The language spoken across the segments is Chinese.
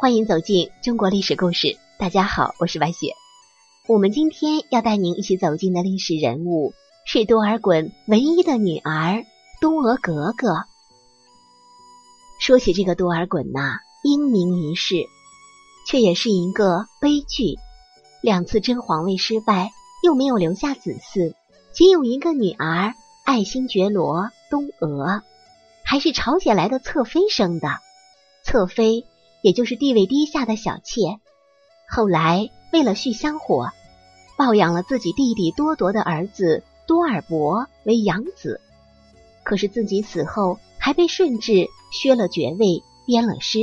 欢迎走进中国历史故事。大家好，我是白雪。我们今天要带您一起走进的历史人物是多尔衮唯一的女儿多额格格。说起这个多尔衮呐，英名一世，却也是一个悲剧。两次争皇位失败，又没有留下子嗣，仅有一个女儿，爱新觉罗东娥，还是朝鲜来的侧妃生的。侧妃。也就是地位低下的小妾，后来为了续香火，抱养了自己弟弟多铎的儿子多尔伯为养子。可是自己死后，还被顺治削了爵位，鞭了尸。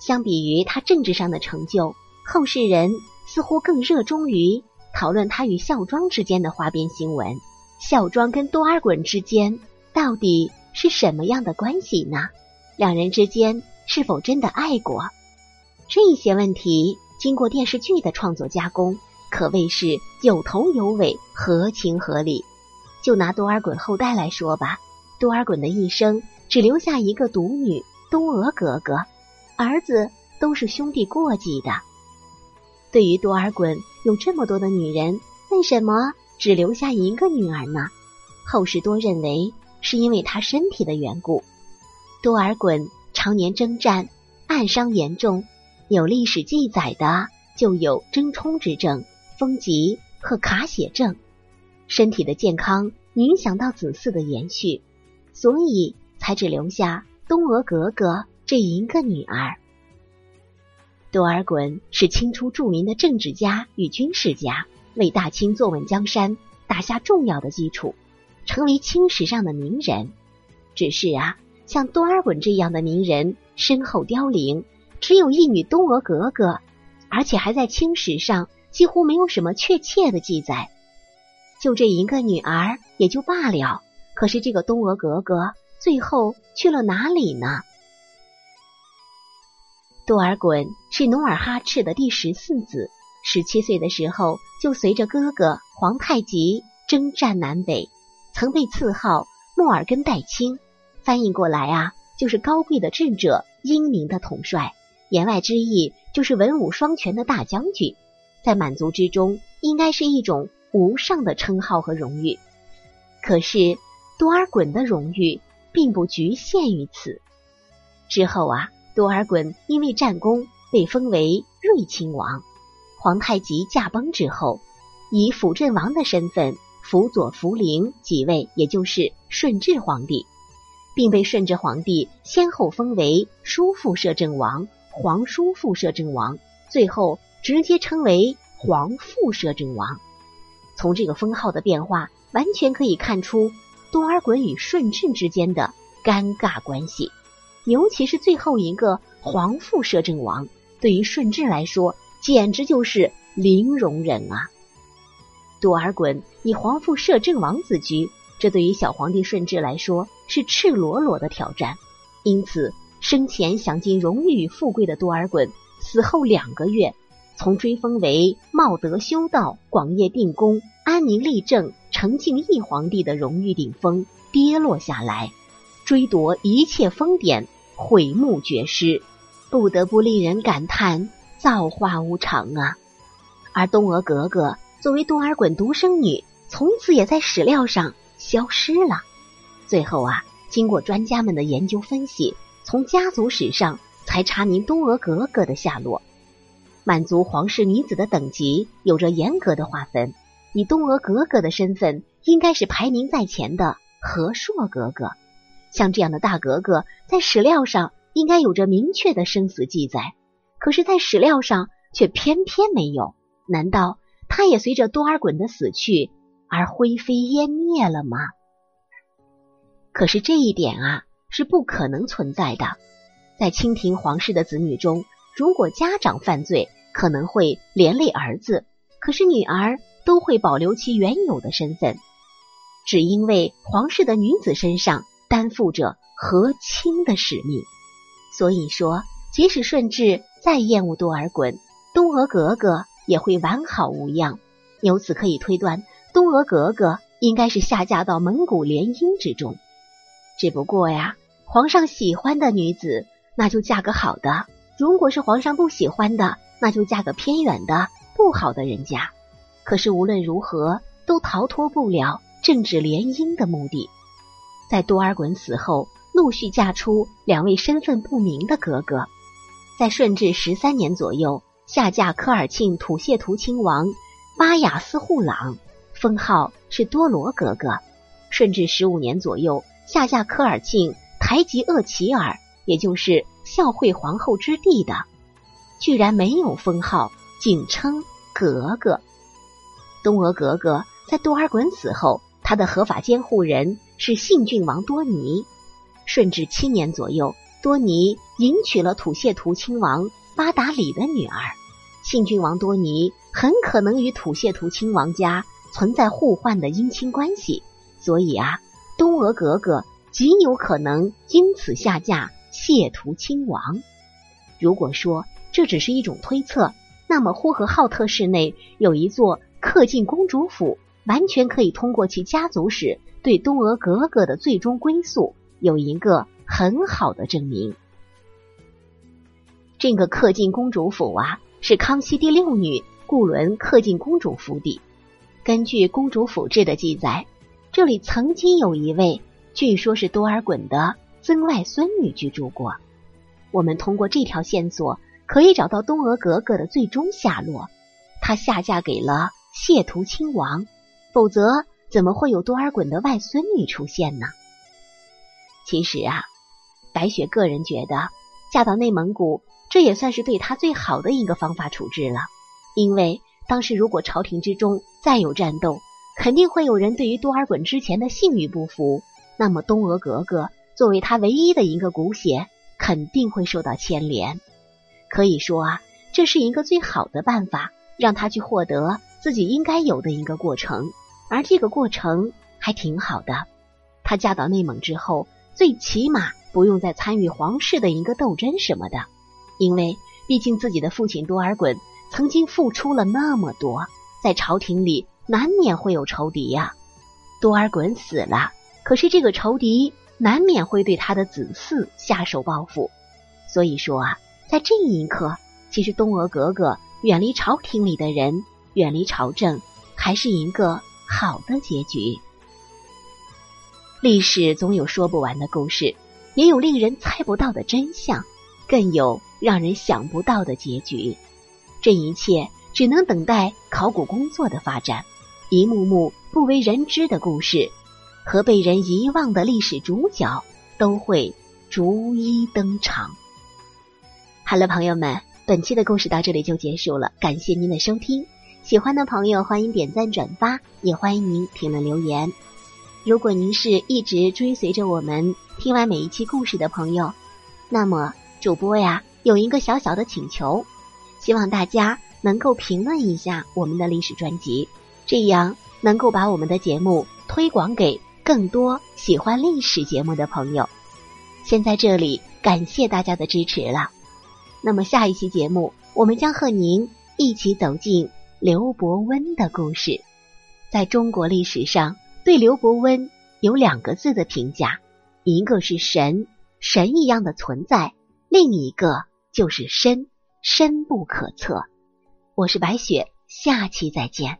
相比于他政治上的成就，后世人似乎更热衷于讨论他与孝庄之间的花边新闻。孝庄跟多尔衮之间到底是什么样的关系呢？两人之间。是否真的爱过？这些问题经过电视剧的创作加工，可谓是有头有尾，合情合理。就拿多尔衮后代来说吧，多尔衮的一生只留下一个独女东娥格格，儿子都是兄弟过继的。对于多尔衮有这么多的女人，为什么只留下一个女儿呢？后世多认为是因为他身体的缘故。多尔衮。常年征战，暗伤严重，有历史记载的就有征冲之症、风疾和卡血症，身体的健康影响到子嗣的延续，所以才只留下东娥格格这一个女儿。多尔衮是清初著名的政治家与军事家，为大清坐稳江山打下重要的基础，成为清史上的名人。只是啊。像多尔衮这样的名人身后凋零，只有一女东娥格格，而且还在清史上几乎没有什么确切的记载。就这一个女儿也就罢了，可是这个东娥格格最后去了哪里呢？多尔衮是努尔哈赤的第十四子，十七岁的时候就随着哥哥皇太极征战南北，曾被赐号莫尔根代清。翻译过来啊，就是高贵的智者，英明的统帅。言外之意就是文武双全的大将军，在满族之中，应该是一种无上的称号和荣誉。可是多尔衮的荣誉并不局限于此。之后啊，多尔衮因为战功被封为睿亲王。皇太极驾崩之后，以辅镇王的身份辅佐福陵即位，也就是顺治皇帝。并被顺治皇帝先后封为叔父摄政王、皇叔父摄政王，最后直接称为皇父摄政王。从这个封号的变化，完全可以看出多尔衮与顺治之间的尴尬关系。尤其是最后一个皇父摄政王，对于顺治来说，简直就是零容忍啊！多尔衮以皇父摄政王自居。这对于小皇帝顺治来说是赤裸裸的挑战，因此生前享尽荣誉与富贵的多尔衮，死后两个月，从追封为茂德修道、广业定公、安宁立政、成庆义皇帝的荣誉顶峰跌落下来，追夺一切封典，毁墓绝尸，不得不令人感叹造化无常啊！而东娥格格作为多尔衮独生女，从此也在史料上。消失了。最后啊，经过专家们的研究分析，从家族史上才查明东娥格格的下落。满族皇室女子的等级有着严格的划分，以东娥格格的身份，应该是排名在前的和硕格格。像这样的大格格，在史料上应该有着明确的生死记载，可是，在史料上却偏偏没有。难道她也随着多尔衮的死去？而灰飞烟灭了吗？可是这一点啊是不可能存在的。在清廷皇室的子女中，如果家长犯罪，可能会连累儿子；可是女儿都会保留其原有的身份，只因为皇室的女子身上担负着和亲的使命。所以说，即使顺治再厌恶多尔衮，东娥格格也会完好无恙。由此可以推断。东娥格格应该是下嫁到蒙古联姻之中，只不过呀，皇上喜欢的女子，那就嫁个好的，如果是皇上不喜欢的，那就嫁个偏远的不好的人家。可是无论如何，都逃脱不了政治联姻的目的。在多尔衮死后，陆续嫁出两位身份不明的格格。在顺治十三年左右，下嫁科尔沁土谢图亲王巴雅斯护朗，封号是多罗格格。顺治十五年左右，下嫁科尔沁台吉厄齐尔，也就是孝惠皇后之弟的，居然没有封号，仅称格格。东俄格格在多尔衮死后，他的合法监护人是信郡王多尼。顺治七年左右，多尼迎娶了土谢图亲王巴达里的女儿。信郡王多尼很可能与土谢图亲王家存在互换的姻亲关系，所以啊，东俄格格极有可能因此下嫁谢图亲王。如果说这只是一种推测，那么呼和浩特市内有一座。恪尽公主府完全可以通过其家族史对东俄格格的最终归宿有一个很好的证明。这个恪尽公主府啊，是康熙第六女固伦恪尽公主府邸。根据《公主府志》的记载，这里曾经有一位，据说是多尔衮的曾外孙女居住过。我们通过这条线索，可以找到东俄格格的最终下落。她下嫁给了。谢图亲王，否则怎么会有多尔衮的外孙女出现呢？其实啊，白雪个人觉得嫁到内蒙古，这也算是对她最好的一个方法处置了。因为当时如果朝廷之中再有战斗，肯定会有人对于多尔衮之前的信誉不服，那么东俄格格作为他唯一的一个骨血，肯定会受到牵连。可以说啊，这是一个最好的办法，让他去获得。自己应该有的一个过程，而这个过程还挺好的。她嫁到内蒙之后，最起码不用再参与皇室的一个斗争什么的，因为毕竟自己的父亲多尔衮曾经付出了那么多，在朝廷里难免会有仇敌呀。多尔衮死了，可是这个仇敌难免会对他的子嗣下手报复。所以说啊，在这一刻，其实东俄格格远离朝廷里的人。远离朝政，还是一个好的结局。历史总有说不完的故事，也有令人猜不到的真相，更有让人想不到的结局。这一切只能等待考古工作的发展，一幕幕不为人知的故事和被人遗忘的历史主角都会逐一登场。好了，朋友们，本期的故事到这里就结束了，感谢您的收听。喜欢的朋友欢迎点赞转发，也欢迎您评论留言。如果您是一直追随着我们听完每一期故事的朋友，那么主播呀有一个小小的请求，希望大家能够评论一下我们的历史专辑，这样能够把我们的节目推广给更多喜欢历史节目的朋友。先在这里感谢大家的支持了。那么下一期节目，我们将和您一起走进。刘伯温的故事，在中国历史上对刘伯温有两个字的评价，一个是神，神一样的存在；另一个就是深，深不可测。我是白雪，下期再见。